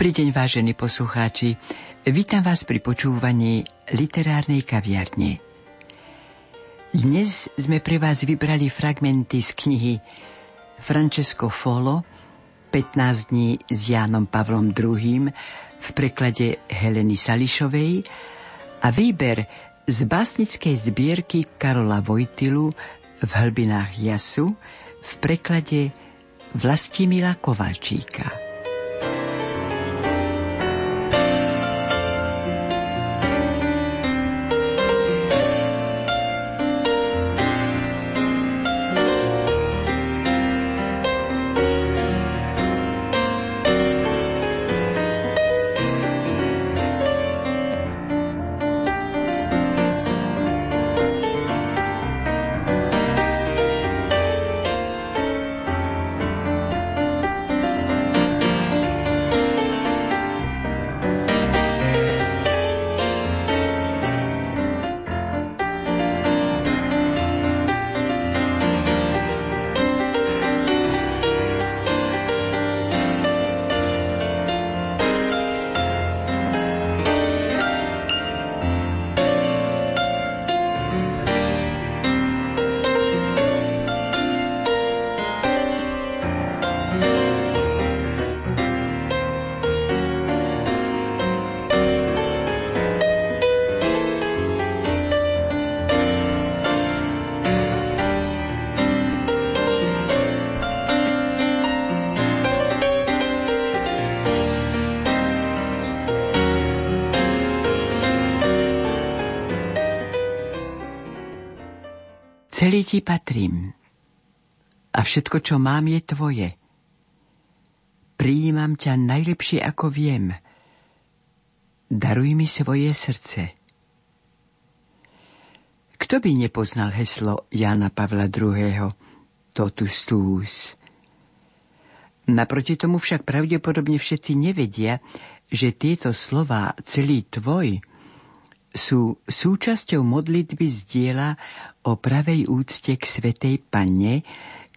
Dobrý deň, vážení poslucháči. Vítam vás pri počúvaní literárnej kaviarne. Dnes sme pre vás vybrali fragmenty z knihy Francesco Folo 15 dní s Jánom Pavlom II v preklade Heleny Sališovej a výber z básnickej zbierky Karola Vojtilu v hlbinách jasu v preklade Vlastimila Kovalčíka. Celý ti patrím. A všetko, čo mám, je tvoje. Prijímam ťa najlepšie, ako viem. Daruj mi svoje srdce. Kto by nepoznal heslo Jana Pavla II. Totus tuus? Naproti tomu však pravdepodobne všetci nevedia, že tieto slová celý tvoj sú súčasťou modlitby z diela o pravej úcte k Svetej Panne,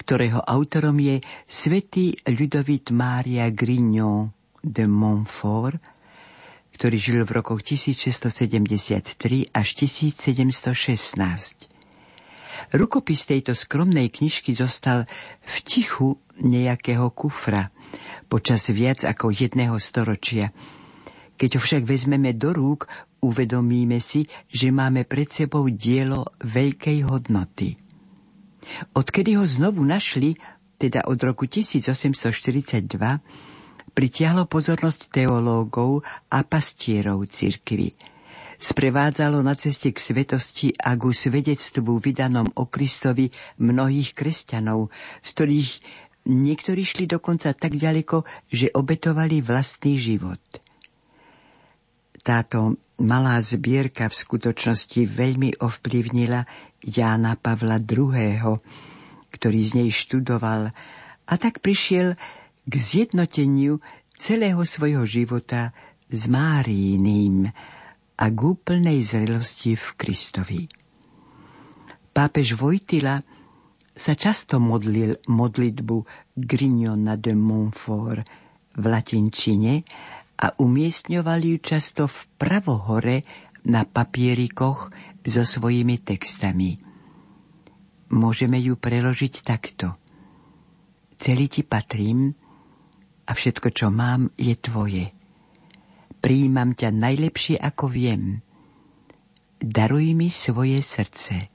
ktorého autorom je svätý Ľudovit Mária Grignon de Montfort, ktorý žil v rokoch 1673 až 1716. Rukopis tejto skromnej knižky zostal v tichu nejakého kufra počas viac ako jedného storočia. Keď ho však vezmeme do rúk, uvedomíme si, že máme pred sebou dielo veľkej hodnoty. Odkedy ho znovu našli, teda od roku 1842, pritiahlo pozornosť teológov a pastierov cirkvy. Sprevádzalo na ceste k svetosti a ku svedectvu vydanom o Kristovi mnohých kresťanov, z ktorých niektorí šli dokonca tak ďaleko, že obetovali vlastný život – táto malá zbierka v skutočnosti veľmi ovplyvnila Jána Pavla II., ktorý z nej študoval a tak prišiel k zjednoteniu celého svojho života s Máríným a k úplnej zrelosti v Kristovi. Pápež Vojtila sa často modlil modlitbu Grignona de Montfort v latinčine a umiestňovali ju často v pravohore na papierikoch so svojimi textami. Môžeme ju preložiť takto. Celý ti patrím a všetko, čo mám, je tvoje. Príjmam ťa najlepšie, ako viem. Daruj mi svoje srdce.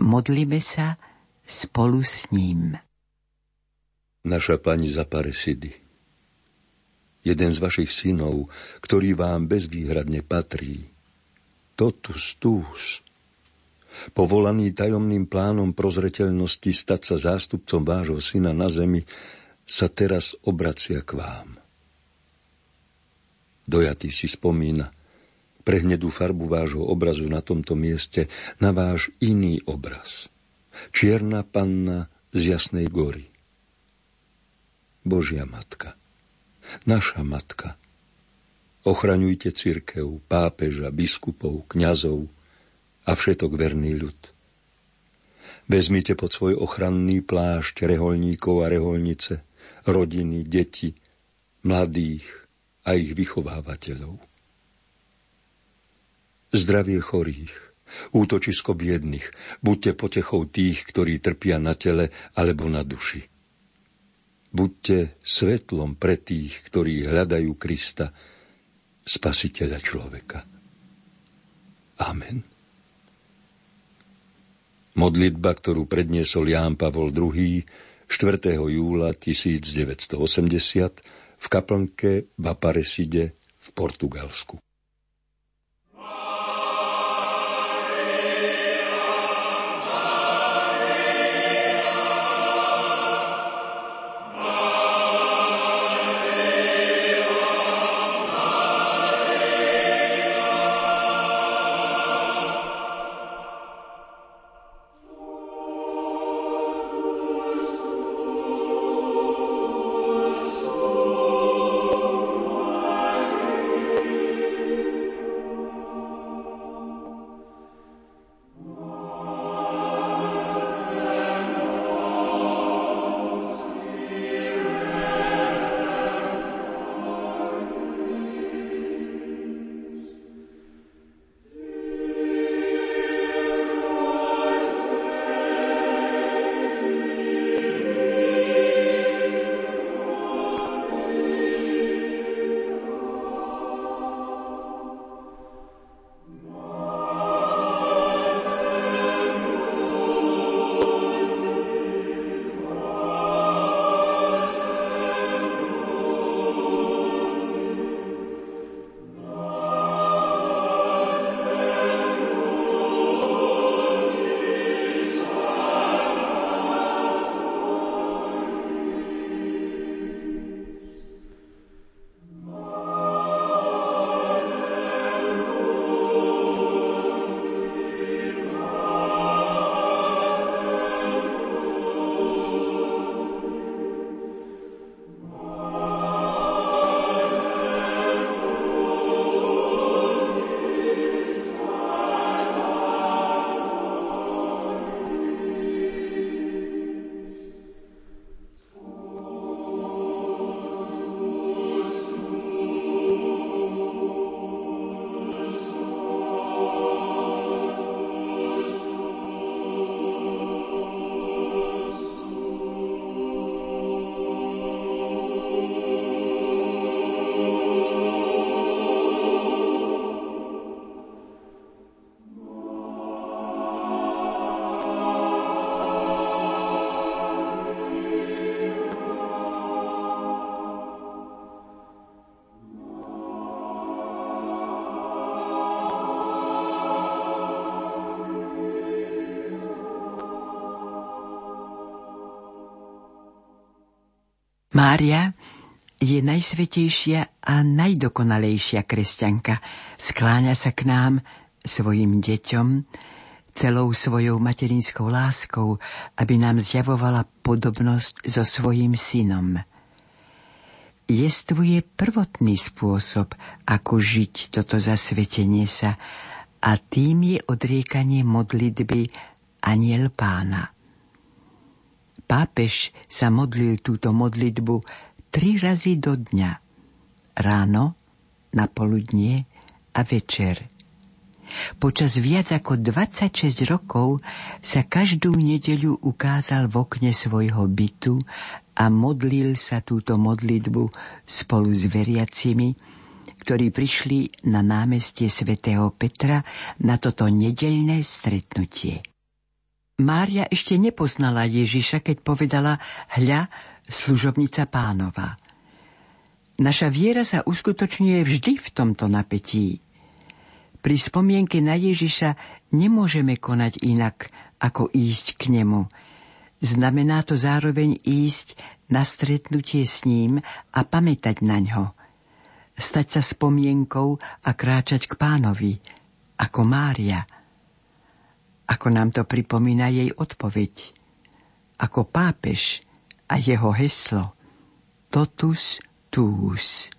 Modlíme sa spolu s ním. Naša pani Zaparesidy jeden z vašich synov, ktorý vám bezvýhradne patrí. Totus tus. Povolaný tajomným plánom prozreteľnosti stať sa zástupcom vášho syna na zemi, sa teraz obracia k vám. Dojatý si spomína pre hnedú farbu vášho obrazu na tomto mieste na váš iný obraz. Čierna panna z Jasnej gory. Božia matka naša matka. Ochraňujte církev, pápeža, biskupov, kňazov a všetok verný ľud. Vezmite pod svoj ochranný plášť reholníkov a reholnice, rodiny, deti, mladých a ich vychovávateľov. Zdravie chorých, útočisko biedných, buďte potechou tých, ktorí trpia na tele alebo na duši Buďte svetlom pre tých, ktorí hľadajú Krista, spasiteľa človeka. Amen. Modlitba, ktorú predniesol Ján Pavol II 4. júla 1980 v kaplnke v Apareside v Portugalsku. Mária je najsvetejšia a najdokonalejšia kresťanka. Skláňa sa k nám, svojim deťom, celou svojou materinskou láskou, aby nám zjavovala podobnosť so svojim synom. Jestvuje prvotný spôsob, ako žiť toto zasvetenie sa a tým je odriekanie modlitby aniel pána. Pápež sa modlil túto modlitbu tri razy do dňa. Ráno, na poludnie a večer. Počas viac ako 26 rokov sa každú nedeľu ukázal v okne svojho bytu a modlil sa túto modlitbu spolu s veriacimi, ktorí prišli na námestie svätého Petra na toto nedeľné stretnutie. Mária ešte nepoznala Ježiša, keď povedala hľa služobnica pánova. Naša viera sa uskutočňuje vždy v tomto napätí. Pri spomienke na Ježiša nemôžeme konať inak, ako ísť k nemu. Znamená to zároveň ísť na stretnutie s ním a pamätať na ňo. Stať sa spomienkou a kráčať k pánovi, ako Mária. Ako nám to pripomína jej odpoveď. Ako pápež a jeho heslo. Totus Kristus.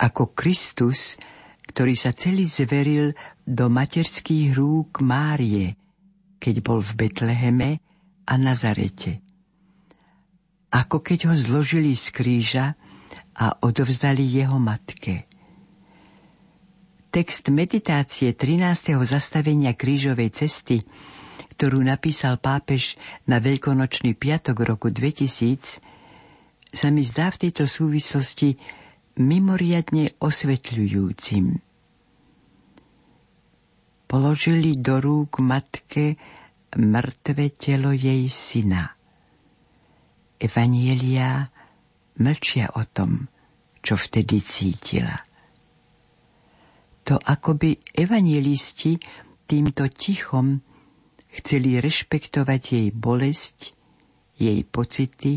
Ako Kristus, ktorý sa celý zveril do materských rúk Márie, keď bol v Betleheme a Nazarete. Ako keď ho zložili z kríža a odovzdali jeho matke. Text meditácie 13. zastavenia krížovej cesty, ktorú napísal pápež na veľkonočný piatok roku 2000, sa mi zdá v tejto súvislosti mimoriadne osvetľujúcim. Položili do rúk matke mŕtve telo jej syna. Evanielia mlčia o tom, čo vtedy cítila. To akoby evanielisti týmto tichom chceli rešpektovať jej bolesť, jej pocity,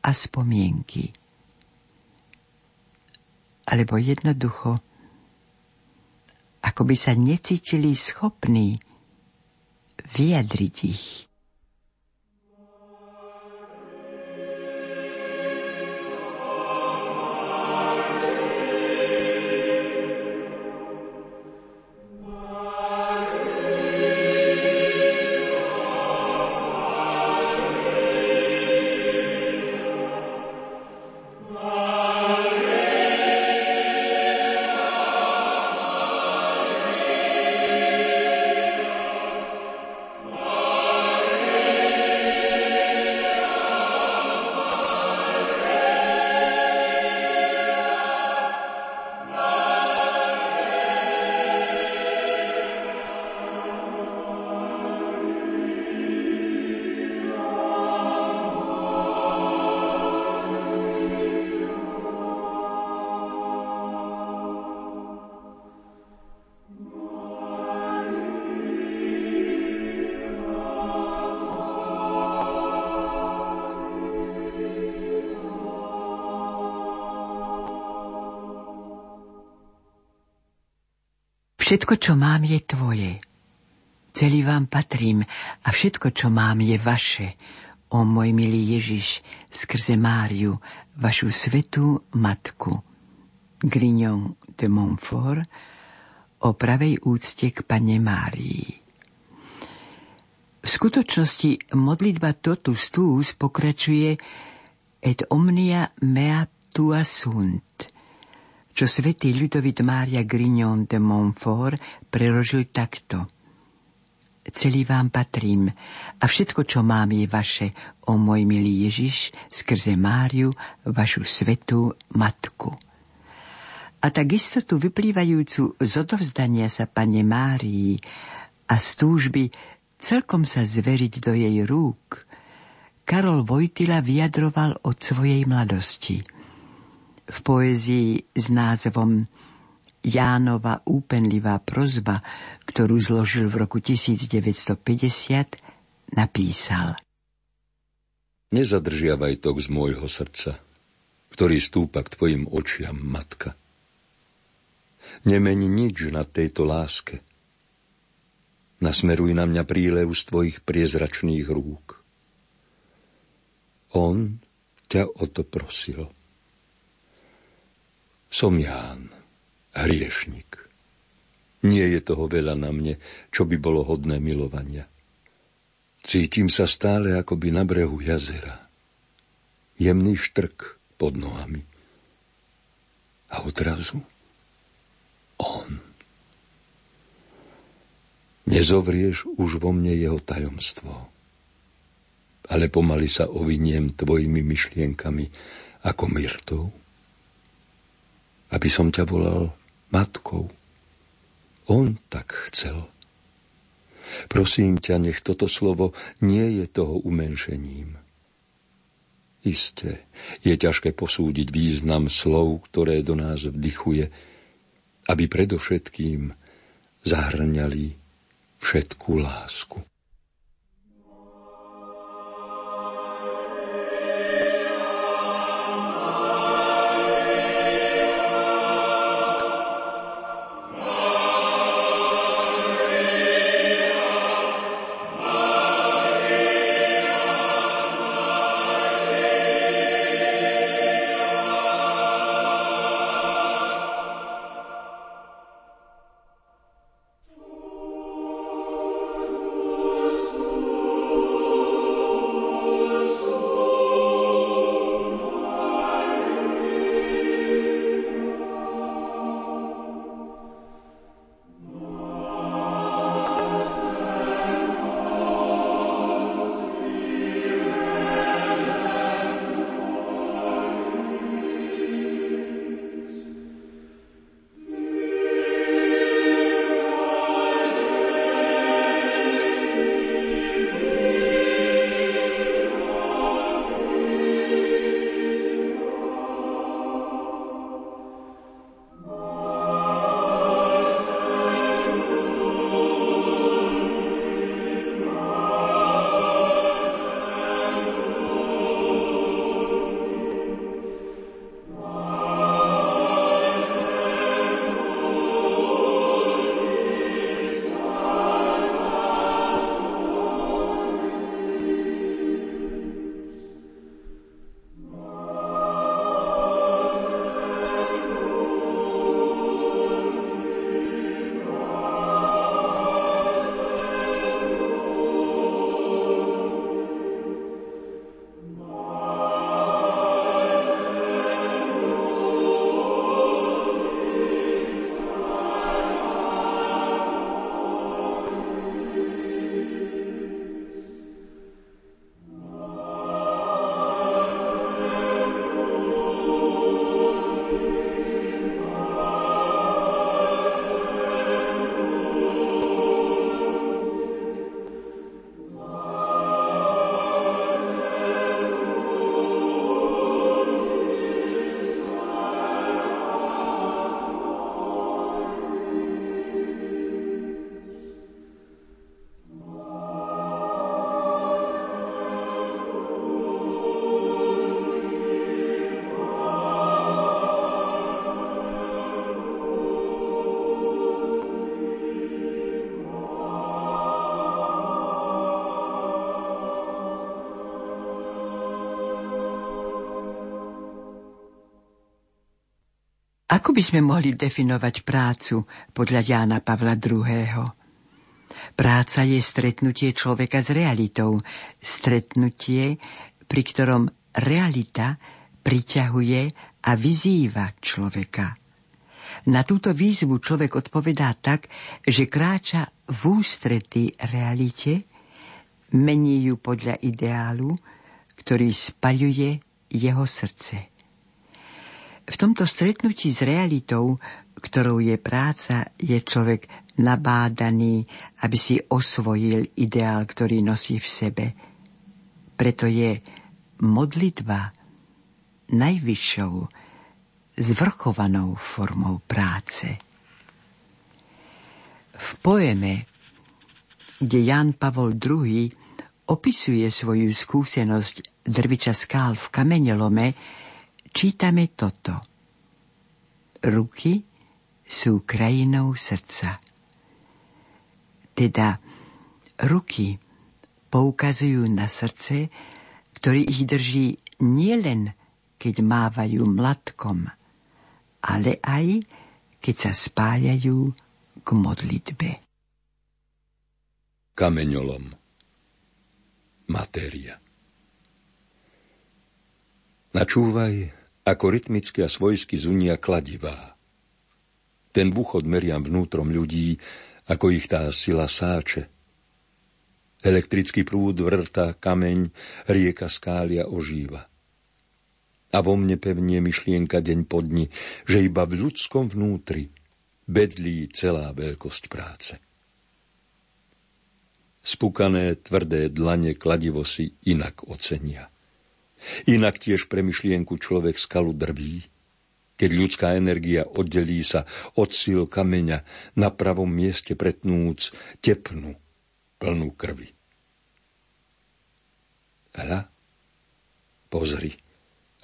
a spomienky. Alebo jednoducho, ako by sa necítili schopní vyjadriť ich. Všetko, čo mám, je tvoje. Celý vám patrím a všetko, čo mám, je vaše. O môj milý Ježiš, skrze Máriu, vašu svetú matku. Grignon de Montfort o pravej úcte k Pane Márii. V skutočnosti modlitba Totus Tuus pokračuje et omnia mea tua sunt – čo svätý Ľudovit Mária Grignon de Montfort preložil takto. Celý vám patrím a všetko, čo mám, je vaše, o môj milý Ježiš, skrze Máriu, vašu svetú matku. A tak istotu vyplývajúcu z odovzdania sa Pane Márii a z túžby celkom sa zveriť do jej rúk, Karol Vojtila vyjadroval od svojej mladosti – v poézii s názvom Jánova úpenlivá prozba, ktorú zložil v roku 1950, napísal Nezadržiavaj tok z môjho srdca, ktorý stúpa k tvojim očiam, matka. Nemeni nič na tejto láske. Nasmeruj na mňa prílev z tvojich priezračných rúk. On ťa o to prosil. Som Ján, hriešnik. Nie je toho veľa na mne, čo by bolo hodné milovania. Cítim sa stále akoby na brehu jazera. Jemný štrk pod nohami. A odrazu on. Nezovrieš už vo mne jeho tajomstvo, ale pomaly sa oviniem tvojimi myšlienkami ako myrtou aby som ťa volal matkou. On tak chcel. Prosím ťa, nech toto slovo nie je toho umenšením. Isté, je ťažké posúdiť význam slov, ktoré do nás vdychuje, aby predovšetkým zahrňali všetkú lásku. Ako by sme mohli definovať prácu podľa Jána Pavla II. Práca je stretnutie človeka s realitou, stretnutie, pri ktorom realita priťahuje a vyzýva človeka. Na túto výzvu človek odpovedá tak, že kráča v ústrety realite, mení ju podľa ideálu, ktorý spaľuje jeho srdce. V tomto stretnutí s realitou, ktorou je práca, je človek nabádaný, aby si osvojil ideál, ktorý nosí v sebe. Preto je modlitba najvyššou, zvrchovanou formou práce. V poeme, kde Jan Pavol II opisuje svoju skúsenosť drviča skál v kameňolome, čítame toto. Ruky sú krajinou srdca. Teda ruky poukazujú na srdce, ktorý ich drží nielen, keď mávajú mladkom, ale aj, keď sa spájajú k modlitbe. Kameňolom. Matéria. Načúvaj ako rytmicky a svojsky zunia kladivá. Ten buchod meriam vnútrom ľudí, ako ich tá sila sáče. Elektrický prúd vrta, kameň, rieka skália ožíva. A vo mne pevnie myšlienka deň po dni, že iba v ľudskom vnútri bedlí celá veľkosť práce. Spúkané, tvrdé dlane kladivo si inak ocenia. Inak tiež pre myšlienku človek skalu drví, keď ľudská energia oddelí sa od síl kameňa na pravom mieste pretnúc tepnu, plnú krvi. Hľa, pozri,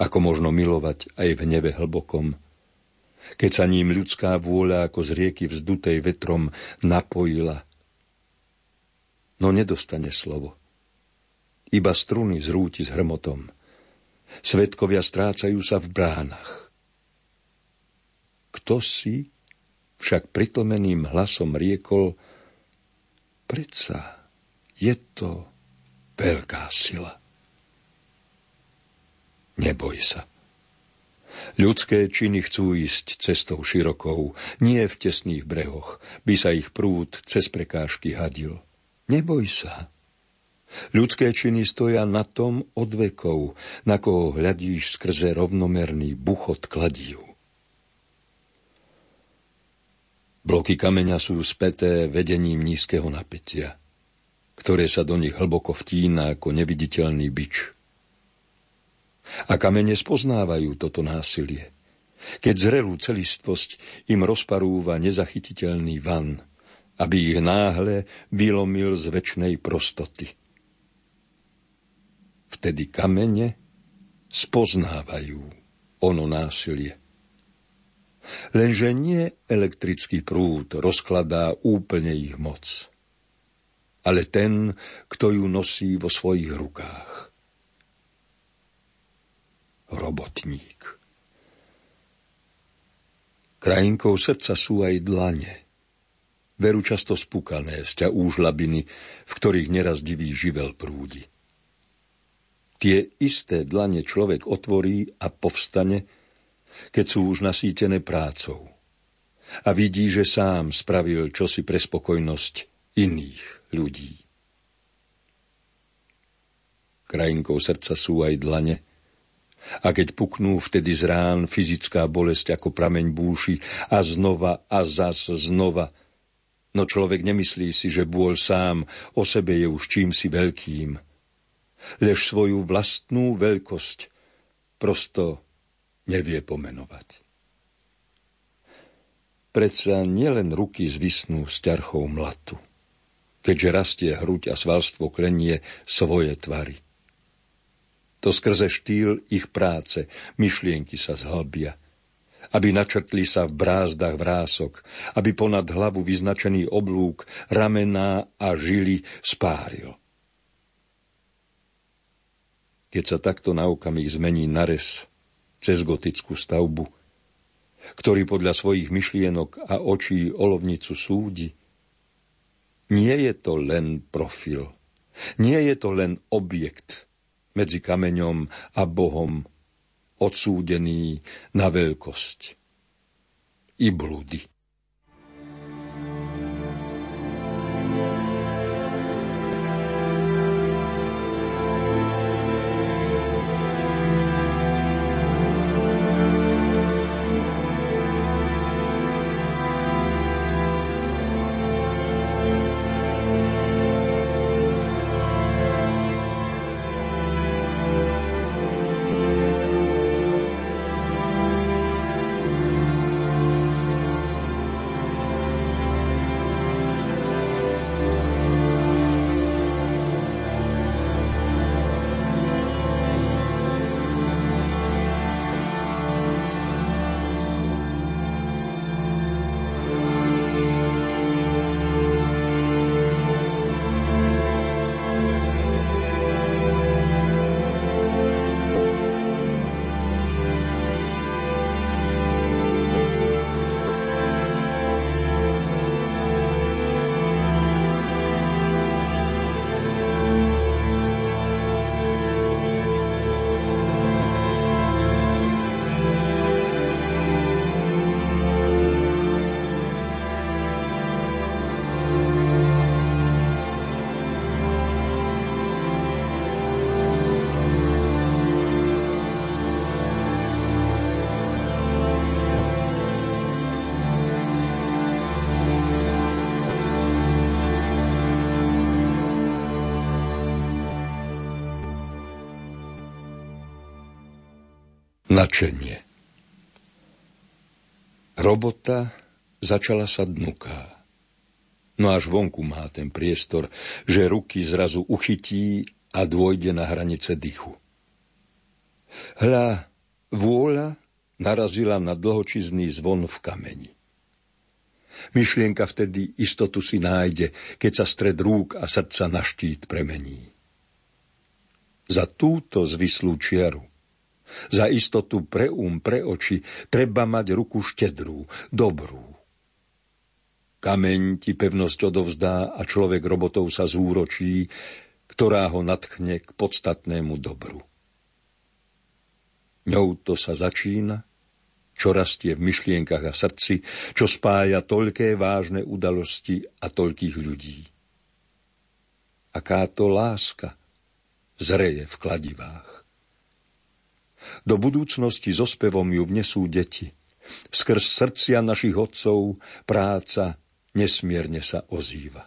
ako možno milovať aj v nebe hlbokom, keď sa ním ľudská vôľa ako z rieky vzdutej vetrom napojila. No nedostane slovo. Iba struny zrúti s hrmotom. Svetkovia strácajú sa v bránach. Kto si však pritlmeným hlasom riekol, predsa je to veľká sila. Neboj sa. Ľudské činy chcú ísť cestou širokou, nie v tesných brehoch, by sa ich prúd cez prekážky hadil. Neboj sa. Ľudské činy stoja na tom od vekov, na koho hľadíš skrze rovnomerný buchot kladív. Bloky kameňa sú späté vedením nízkeho napätia, ktoré sa do nich hlboko vtína ako neviditeľný bič. A kamene spoznávajú toto násilie, keď zrelú celistvosť im rozparúva nezachytiteľný van, aby ich náhle vylomil z väčšnej prostoty. Vtedy kamene spoznávajú ono násilie Lenže nie elektrický prúd rozkladá úplne ich moc, ale ten, kto ju nosí vo svojich rukách. Robotník. Krajinkou srdca sú aj dlane, veru často spúkané z ťa úžlabiny, v ktorých neraz divý živel prúdi. Tie isté dlane človek otvorí a povstane, keď sú už nasýtené prácou. A vidí, že sám spravil čosi pre spokojnosť iných ľudí. Krajinkou srdca sú aj dlane, a keď puknú vtedy z rán fyzická bolesť ako prameň búši a znova a zas znova, no človek nemyslí si, že bôľ sám o sebe je už čímsi veľkým. Lež svoju vlastnú veľkosť prosto nevie pomenovať. Predsa nielen ruky zvisnú s ťarchou mlatu, keďže rastie hruď a svalstvo klenie svoje tvary. To skrze štýl ich práce myšlienky sa zhlbia, aby načrtli sa v brázdach vrások, aby ponad hlavu vyznačený oblúk, ramená a žily spáril. Keď sa takto na okamih zmení nares cez gotickú stavbu, ktorý podľa svojich myšlienok a očí olovnicu súdi. Nie je to len profil, nie je to len objekt medzi kameňom a Bohom, odsúdený na veľkosť i blúdy. Načenie Robota začala sa dnuká. No až vonku má ten priestor, že ruky zrazu uchytí a dôjde na hranice dychu. Hľa, vôľa narazila na dlhočizný zvon v kameni. Myšlienka vtedy istotu si nájde, keď sa stred rúk a srdca na štít premení. Za túto zvislú čiaru, za istotu pre um, pre oči, treba mať ruku štedrú, dobrú, Kameň ti pevnosť odovzdá a človek robotov sa zúročí, ktorá ho natchne k podstatnému dobru. Ňou to sa začína, čo rastie v myšlienkach a srdci, čo spája toľké vážne udalosti a toľkých ľudí. Aká to láska zreje v kladivách. Do budúcnosti so spevom ju vnesú deti. Skrz srdcia našich otcov práca nesmierne sa ozýva.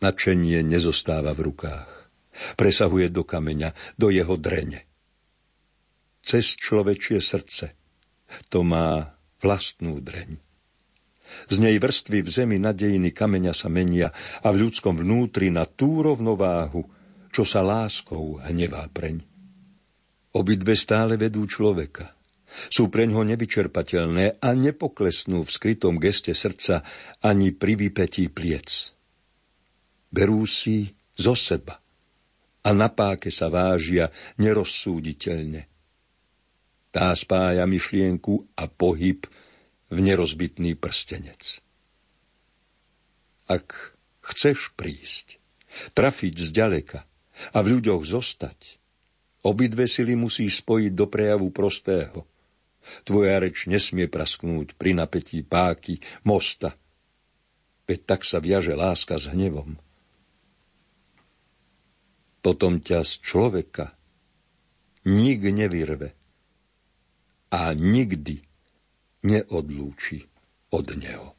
Načenie nezostáva v rukách. Presahuje do kameňa, do jeho drene. Cez človečie srdce to má vlastnú dreň. Z nej vrstvy v zemi na dejiny kameňa sa menia a v ľudskom vnútri na tú rovnováhu, čo sa láskou hnevá preň. Obidve stále vedú človeka. Sú preňho nevyčerpateľné a nepoklesnú v skrytom geste srdca ani pri vypetí pliec. Berú si zo seba a na páke sa vážia nerozsúditeľne. Tá spája myšlienku a pohyb v nerozbitný prstenec. Ak chceš prísť, trafiť zďaleka a v ľuďoch zostať, obidve sily musíš spojiť do prejavu prostého – Tvoja reč nesmie prasknúť pri napätí páky, mosta. Veď tak sa viaže láska s hnevom. Potom ťa z človeka nik nevyrve a nikdy neodlúči od neho.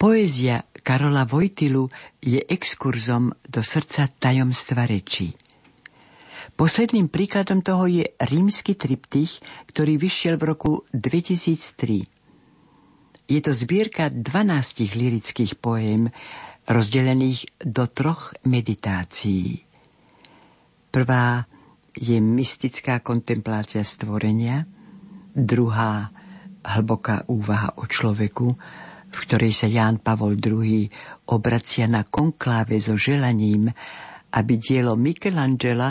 Poézia Karola Vojtilu je exkurzom do srdca tajomstva rečí. Posledným príkladom toho je rímsky triptych, ktorý vyšiel v roku 2003. Je to zbierka 12 lirických poém, rozdelených do troch meditácií. Prvá je mystická kontemplácia stvorenia, druhá hlboká úvaha o človeku, v ktorej sa Ján Pavol II obracia na konkláve so želaním, aby dielo Michelangela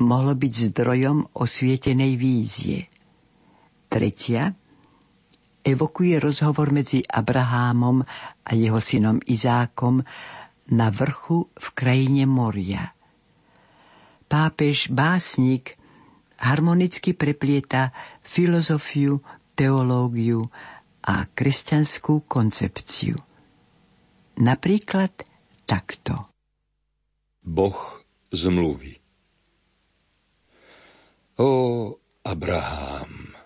mohlo byť zdrojom osvietenej vízie. Tretia evokuje rozhovor medzi Abrahámom a jeho synom Izákom na vrchu v krajine Moria. Pápež básnik harmonicky preplieta filozofiu, teológiu a kresťanskú koncepciu. Napríklad takto. Boh zmluví. O Abraham,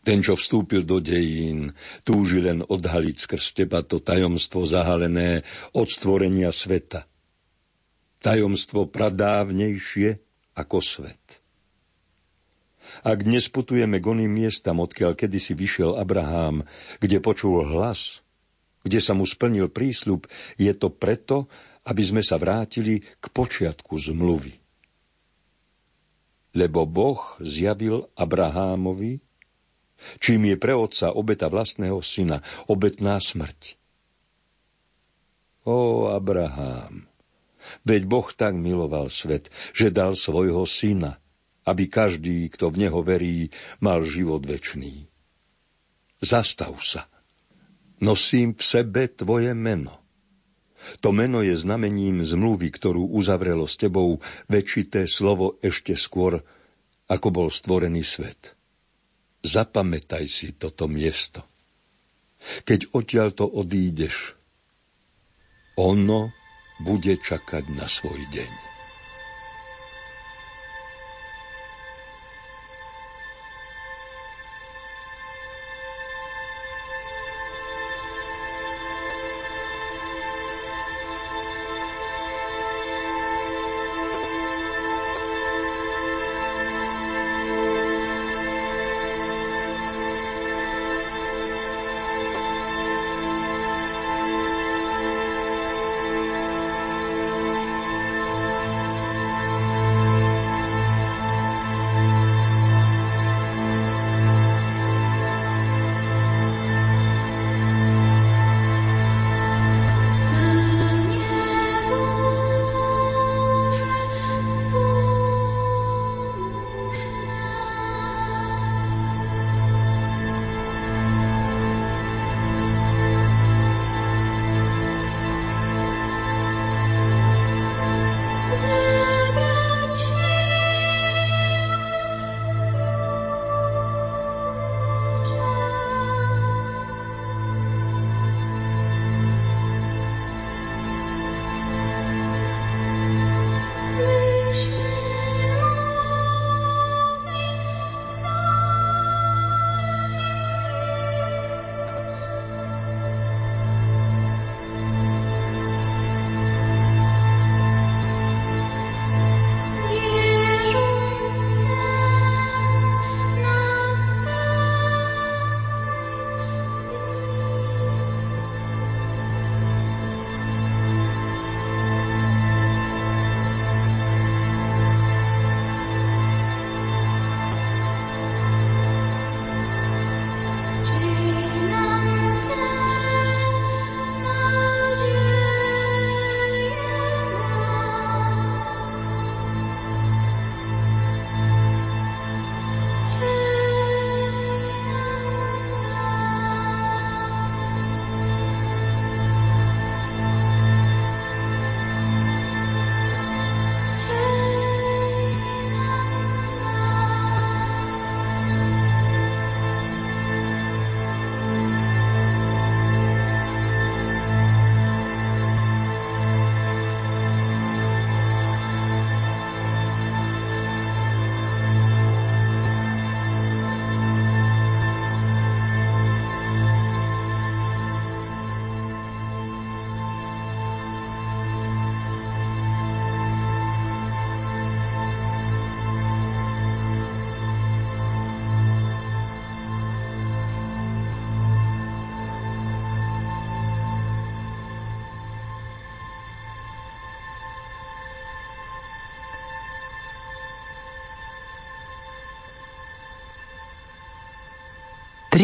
ten, čo vstúpil do dejín, túži len odhaliť skrz teba to tajomstvo zahalené od stvorenia sveta. Tajomstvo pradávnejšie ako svet. Ak dnes putujeme k oným miestam, odkiaľ kedysi vyšiel Abraham, kde počul hlas, kde sa mu splnil prísľub, je to preto, aby sme sa vrátili k počiatku zmluvy. Lebo Boh zjavil Abrahámovi, čím je pre otca obeta vlastného syna, obetná smrť. O Abrahám, veď Boh tak miloval svet, že dal svojho syna, aby každý, kto v Neho verí, mal život večný. Zastav sa. Nosím v sebe Tvoje meno. To meno je znamením zmluvy, ktorú uzavrelo s Tebou väčšité slovo ešte skôr, ako bol stvorený svet. Zapamätaj si toto miesto. Keď odtiaľto odídeš, ono bude čakať na svoj deň.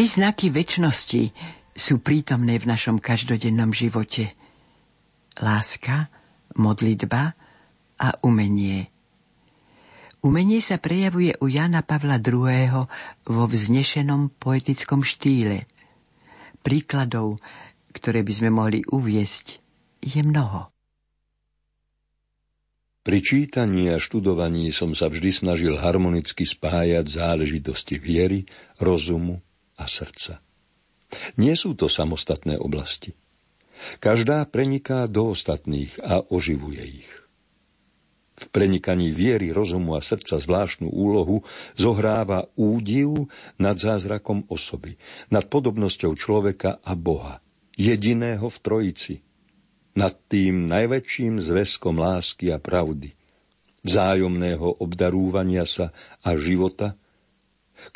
Tri znaky väčšnosti sú prítomné v našom každodennom živote. Láska, modlitba a umenie. Umenie sa prejavuje u Jana Pavla II. vo vznešenom poetickom štýle. Príkladov, ktoré by sme mohli uviesť, je mnoho. Pri čítaní a študovaní som sa vždy snažil harmonicky spájať záležitosti viery, rozumu a srdca. Nie sú to samostatné oblasti. Každá preniká do ostatných a oživuje ich. V prenikaní viery, rozumu a srdca zvláštnu úlohu zohráva údiv nad zázrakom osoby, nad podobnosťou človeka a Boha, jediného v Trojici – nad tým najväčším zväzkom lásky a pravdy, vzájomného obdarúvania sa a života,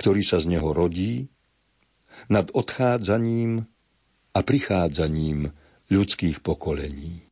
ktorý sa z neho rodí, nad odchádzaním a prichádzaním ľudských pokolení.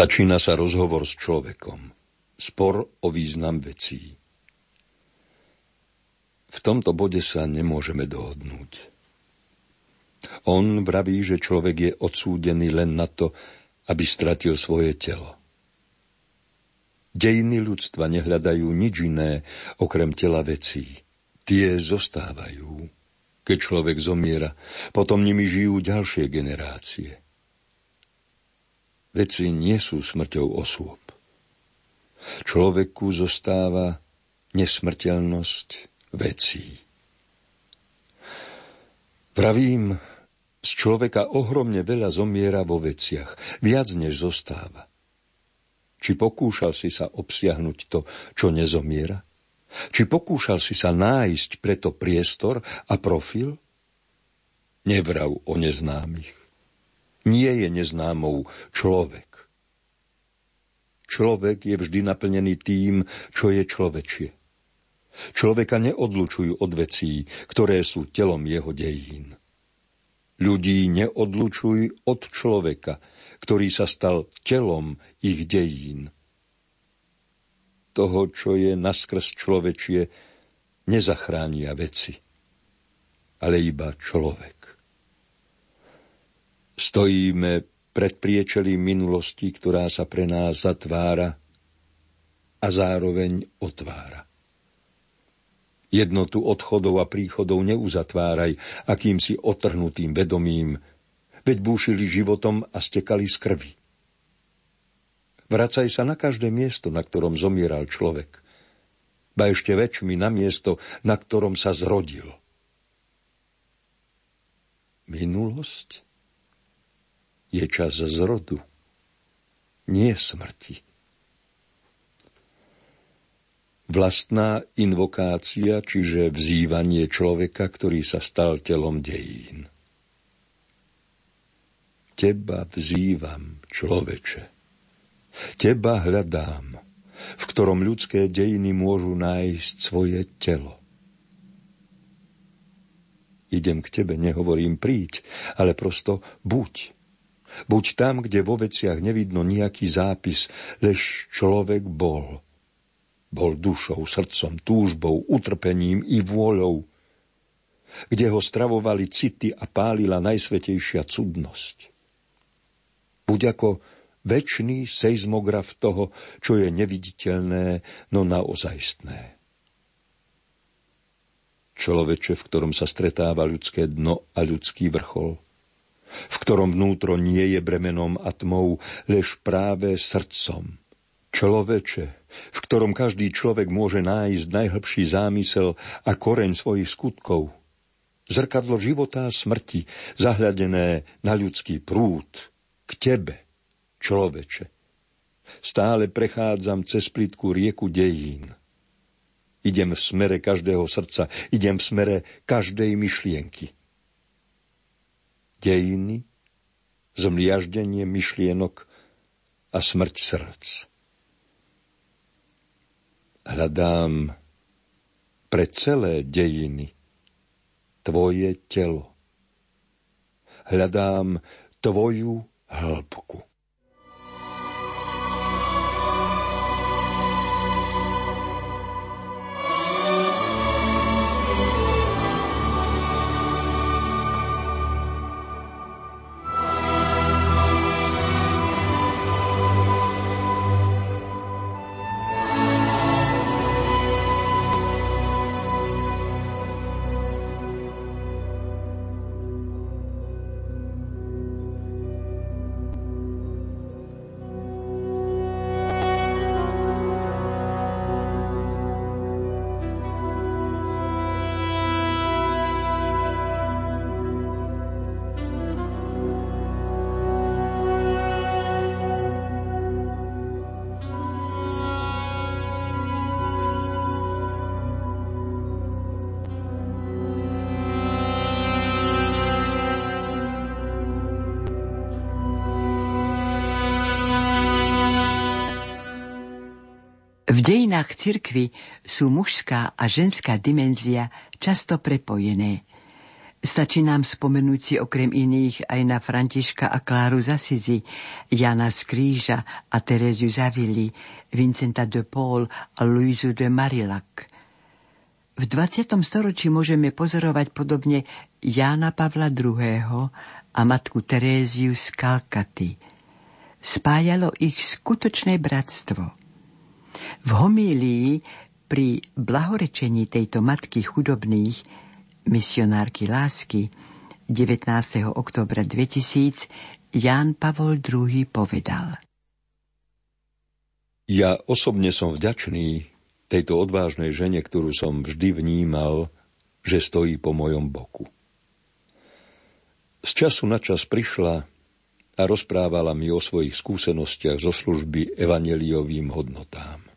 Začína sa rozhovor s človekom. Spor o význam vecí. V tomto bode sa nemôžeme dohodnúť. On vraví, že človek je odsúdený len na to, aby stratil svoje telo. Dejiny ľudstva nehľadajú nič iné okrem tela vecí. Tie zostávajú. Keď človek zomiera, potom nimi žijú ďalšie generácie. Veci nie sú smrťou osôb. Človeku zostáva nesmrteľnosť vecí. Pravím, z človeka ohromne veľa zomiera vo veciach, viac než zostáva. Či pokúšal si sa obsiahnuť to, čo nezomiera? Či pokúšal si sa nájsť preto priestor a profil? Nevrav o neznámych nie je neznámou človek. Človek je vždy naplnený tým, čo je človečie. Človeka neodlučujú od vecí, ktoré sú telom jeho dejín. Ľudí neodlučuj od človeka, ktorý sa stal telom ich dejín. Toho, čo je naskrz človečie, nezachránia veci, ale iba človek. Stojíme pred priečelím minulosti, ktorá sa pre nás zatvára a zároveň otvára. Jednotu odchodov a príchodov neuzatváraj akýmsi otrhnutým vedomím, veď búšili životom a stekali z krvi. Vracaj sa na každé miesto, na ktorom zomieral človek. Ba ešte väčšmi na miesto, na ktorom sa zrodil. Minulosť je čas zrodu, nie smrti. Vlastná invokácia, čiže vzývanie človeka, ktorý sa stal telom dejín. Teba vzývam, človeče. Teba hľadám, v ktorom ľudské dejiny môžu nájsť svoje telo. Idem k tebe, nehovorím príď, ale prosto buď. Buď tam, kde vo veciach nevidno nejaký zápis, lež človek bol – bol dušou, srdcom, túžbou, utrpením i vôľou, kde ho stravovali city a pálila najsvetejšia cudnosť. Buď ako väčší seizmograf toho, čo je neviditeľné, no naozajstné. Človeče, v ktorom sa stretáva ľudské dno a ľudský vrchol, v ktorom vnútro nie je bremenom a tmou, lež práve srdcom. Človeče, v ktorom každý človek môže nájsť najhlbší zámysel a koreň svojich skutkov. Zrkadlo života a smrti, zahľadené na ľudský prúd, k tebe, človeče. Stále prechádzam cez plitku rieku dejín. Idem v smere každého srdca, idem v smere každej myšlienky. Dejiny, zmliaždenie myšlienok a smrť srdc hľadám pre celé dejiny tvoje telo. Hľadám tvoju hĺbku. Dejinách cirkvy sú mužská a ženská dimenzia často prepojené. Stačí nám spomenúť si okrem iných aj na Františka a Kláru Zasizi, Jana z Kríža a Tereziu Zavili, Vincenta de Paul a Luizu de Marillac. V 20. storočí môžeme pozorovať podobne Jána Pavla II. a matku Teréziu z Kalkaty. Spájalo ich skutočné bratstvo – v homílii pri blahorečení tejto matky chudobných, misionárky lásky, 19. oktobra 2000 Ján Pavol II povedal. Ja osobne som vďačný tejto odvážnej žene, ktorú som vždy vnímal, že stojí po mojom boku. Z času na čas prišla a rozprávala mi o svojich skúsenostiach zo služby evaneliovým hodnotám.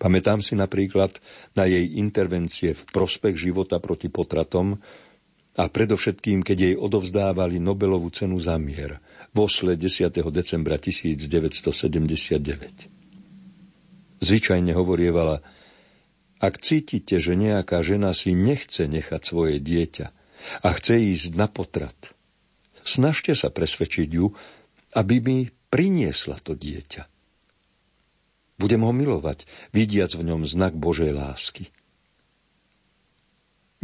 Pamätám si napríklad na jej intervencie v prospech života proti potratom a predovšetkým, keď jej odovzdávali Nobelovú cenu za mier v Osle 10. decembra 1979. Zvyčajne hovorievala, ak cítite, že nejaká žena si nechce nechať svoje dieťa a chce ísť na potrat, snažte sa presvedčiť ju, aby mi priniesla to dieťa. Budem ho milovať, vidiac v ňom znak Božej lásky.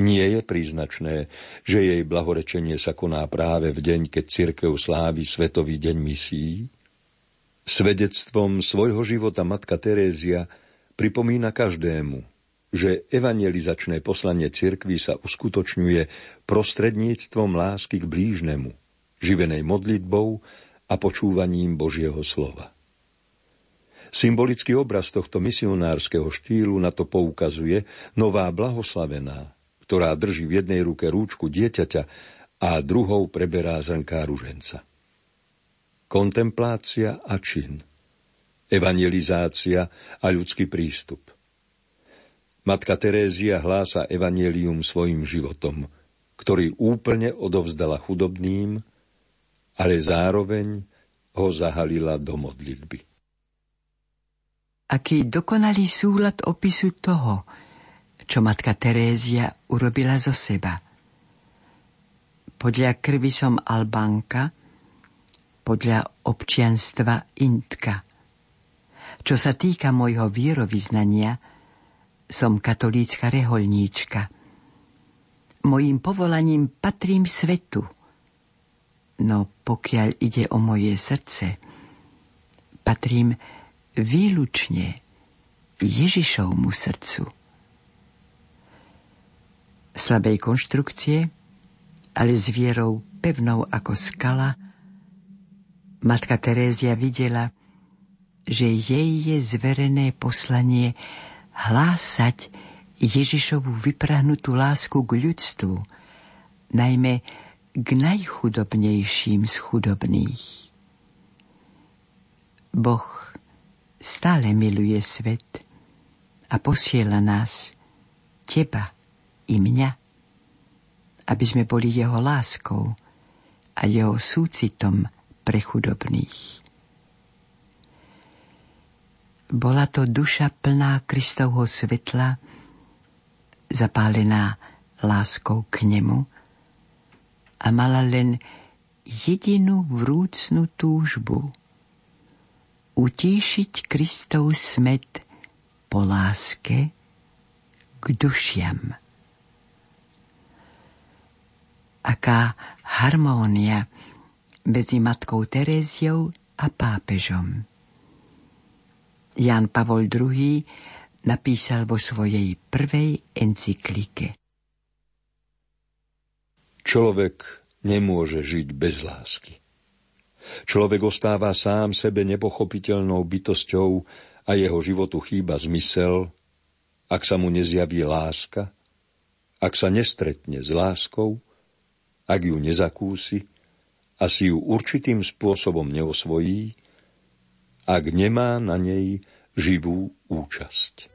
Nie je príznačné, že jej blahorečenie sa koná práve v deň, keď cirkev slávi Svetový deň misií? Svedectvom svojho života matka Terézia pripomína každému, že evangelizačné poslanie cirkvy sa uskutočňuje prostredníctvom lásky k blížnemu, živenej modlitbou a počúvaním Božieho slova. Symbolický obraz tohto misionárskeho štýlu na to poukazuje nová blahoslavená, ktorá drží v jednej ruke rúčku dieťaťa a druhou preberá zrnká ruženca. Kontemplácia a čin. Evangelizácia a ľudský prístup. Matka Terézia hlása evanelium svojim životom, ktorý úplne odovzdala chudobným, ale zároveň ho zahalila do modlitby aký dokonalý súlad opisu toho, čo matka Terézia urobila zo seba. Podľa krvi som Albánka, podľa občianstva Intka. Čo sa týka môjho vierovýznania, som katolícka reholníčka. Mojím povolaním patrím svetu, no pokiaľ ide o moje srdce, patrím výlučne Ježišovmu srdcu. Slabej konštrukcie, ale s vierou pevnou ako skala, matka Terézia videla, že jej je zverené poslanie hlásať Ježišovu vyprahnutú lásku k ľudstvu, najmä k najchudobnejším z chudobných. Boh stále miluje svet a posiela nás, teba i mňa, aby sme boli jeho láskou a jeho súcitom pre chudobných. Bola to duša plná Kristovho svetla, zapálená láskou k nemu a mala len jedinú vrúcnú túžbu – utíšiť Kristov smet po láske k dušiam. Aká harmónia medzi matkou Teréziou a pápežom. Jan Pavol II napísal vo svojej prvej encyklike. Človek nemôže žiť bez lásky. Človek ostáva sám sebe nepochopiteľnou bytosťou a jeho životu chýba zmysel, ak sa mu nezjaví láska, ak sa nestretne s láskou, ak ju nezakúsi a si ju určitým spôsobom neosvojí, ak nemá na nej živú účasť.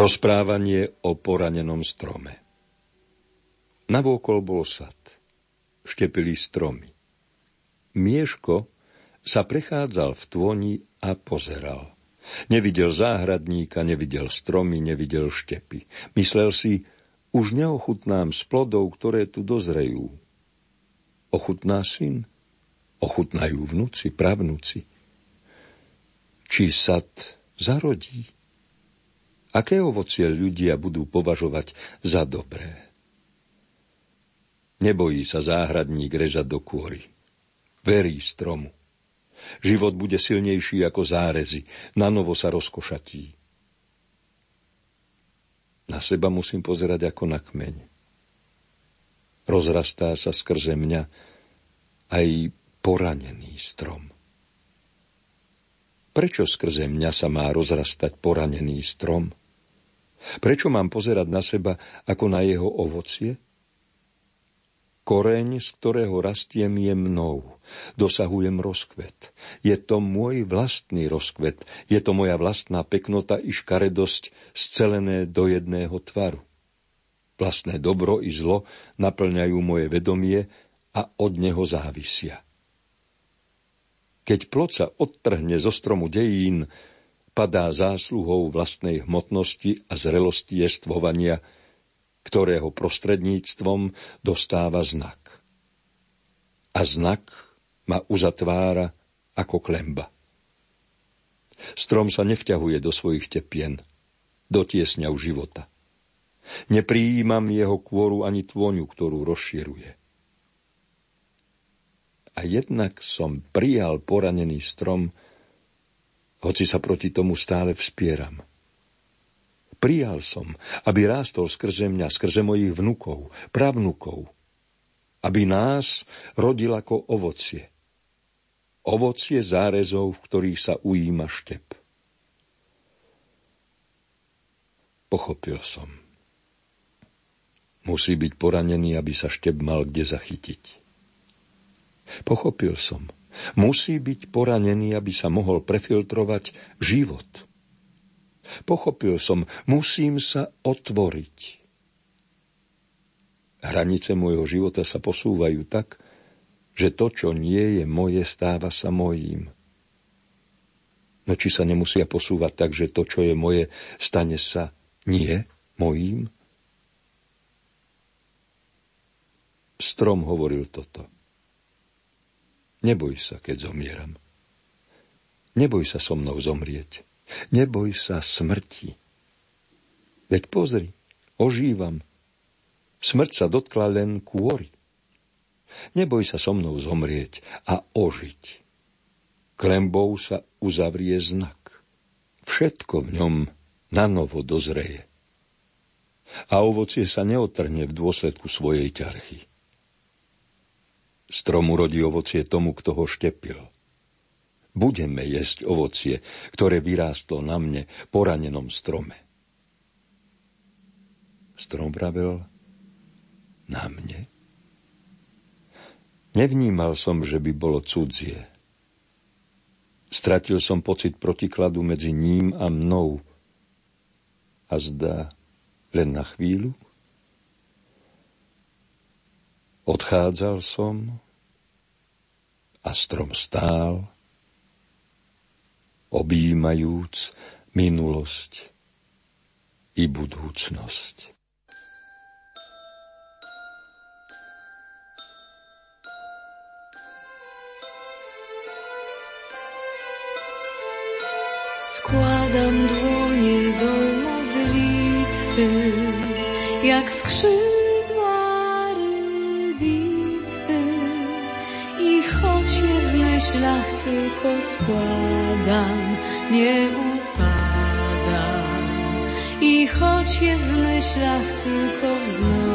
Rozprávanie o poranenom strome Navôkol bol sad. Štepili stromy. Mieško sa prechádzal v tôni a pozeral. Nevidel záhradníka, nevidel stromy, nevidel štepy. Myslel si, už neochutnám z plodov, ktoré tu dozrejú. Ochutná syn? Ochutnajú vnúci, pravnúci. Či sad zarodí? Aké ovocie ľudia budú považovať za dobré? Nebojí sa záhradník rezať do kôry. Verí stromu. Život bude silnejší ako zárezy, na novo sa rozkošatí. Na seba musím pozerať ako na kmeň. Rozrastá sa skrze mňa aj poranený strom. Prečo skrze mňa sa má rozrastať poranený strom? Prečo mám pozerať na seba ako na jeho ovocie? Koreň, z ktorého rastiem, je mnou. Dosahujem rozkvet. Je to môj vlastný rozkvet. Je to moja vlastná peknota i škaredosť scelené do jedného tvaru. Vlastné dobro i zlo naplňajú moje vedomie a od neho závisia. Keď plod sa odtrhne zo stromu dejín, padá zásluhou vlastnej hmotnosti a zrelosti jestvovania – ktorého prostredníctvom dostáva znak. A znak ma uzatvára ako klemba. Strom sa nevťahuje do svojich tepien, do tiesňav života. Nepríjímam jeho kôru ani tvoňu, ktorú rozširuje. A jednak som prijal poranený strom, hoci sa proti tomu stále vspieram – Prijal som, aby rástol skrze mňa, skrze mojich vnukov, pravnukov, aby nás rodil ako ovocie. Ovocie zárezov, v ktorých sa ujíma štep. Pochopil som. Musí byť poranený, aby sa štep mal kde zachytiť. Pochopil som. Musí byť poranený, aby sa mohol prefiltrovať život – Pochopil som, musím sa otvoriť. Hranice môjho života sa posúvajú tak, že to, čo nie je moje, stáva sa mojím. No či sa nemusia posúvať tak, že to, čo je moje, stane sa nie mojím? Strom hovoril toto. Neboj sa, keď zomieram. Neboj sa so mnou zomrieť. Neboj sa smrti. Veď pozri, ožívam. Smrť sa dotkla len kôry. Neboj sa so mnou zomrieť a ožiť. Klembou sa uzavrie znak. Všetko v ňom na novo dozreje. A ovocie sa neotrhne v dôsledku svojej ťarchy. Strom urodí ovocie tomu, kto ho štepil – budeme jesť ovocie, ktoré vyrástlo na mne, poranenom strome. Strom vravel na mne. Nevnímal som, že by bolo cudzie. Stratil som pocit protikladu medzi ním a mnou. A zdá len na chvíľu. Odchádzal som a strom stál objímajúc minulosť i budúcnosť. Składam dłonie do modlitwy, jak skrzydła myślach tylko składam, nie upadam. I choć je w myślach tylko wznoszę,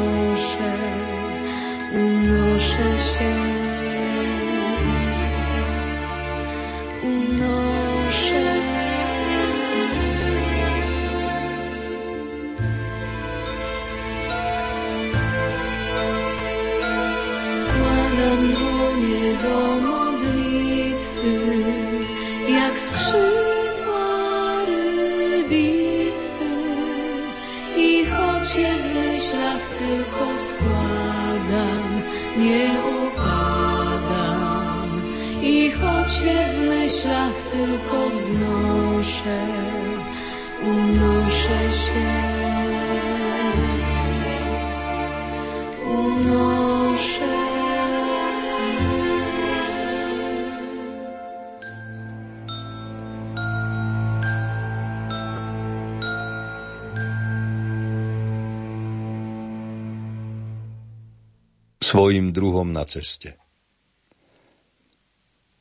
Druhom na ceste.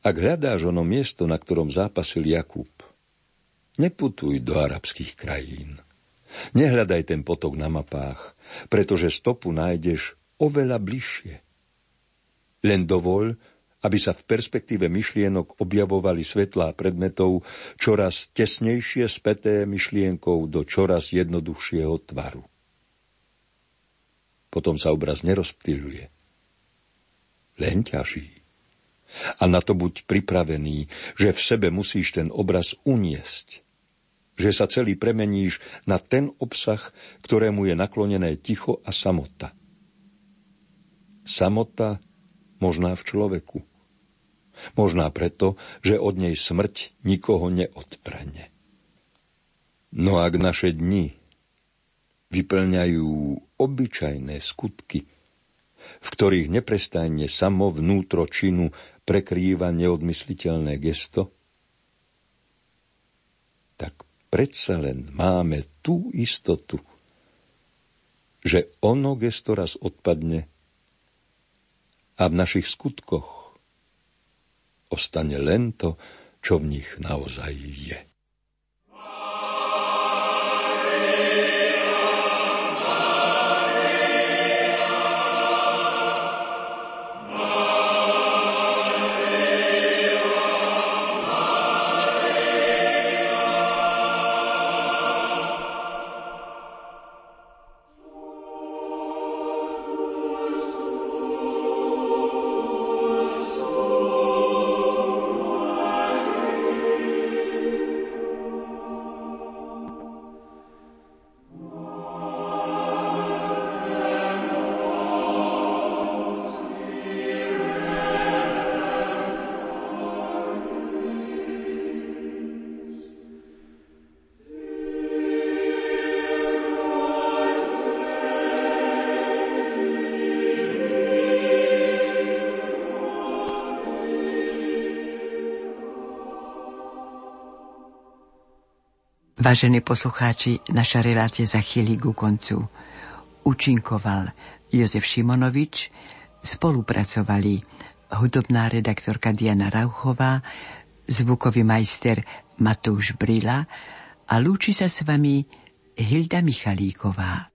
Ak hľadáš ono miesto, na ktorom zápasil Jakub, neputuj do arabských krajín. Nehľadaj ten potok na mapách, pretože stopu nájdeš oveľa bližšie. Len dovol, aby sa v perspektíve myšlienok objavovali svetlá predmetov čoraz tesnejšie späté myšlienkou do čoraz jednoduchšieho tvaru. Potom sa obraz nerozptýľuje, len ťaží. A na to buď pripravený, že v sebe musíš ten obraz uniesť. Že sa celý premeníš na ten obsah, ktorému je naklonené ticho a samota. Samota možná v človeku. Možná preto, že od nej smrť nikoho neodtrene. No ak naše dni vyplňajú obyčajné skutky, v ktorých neprestajne samo vnútro činu prekrýva neodmysliteľné gesto, tak predsa len máme tú istotu, že ono gesto raz odpadne a v našich skutkoch ostane len to, čo v nich naozaj je. Vážení poslucháči, naša relácia za chvíli ku koncu. Učinkoval Jozef Šimonovič, spolupracovali hudobná redaktorka Diana Rauchová, zvukový majster Matúš Brila a lúči sa s vami Hilda Michalíková.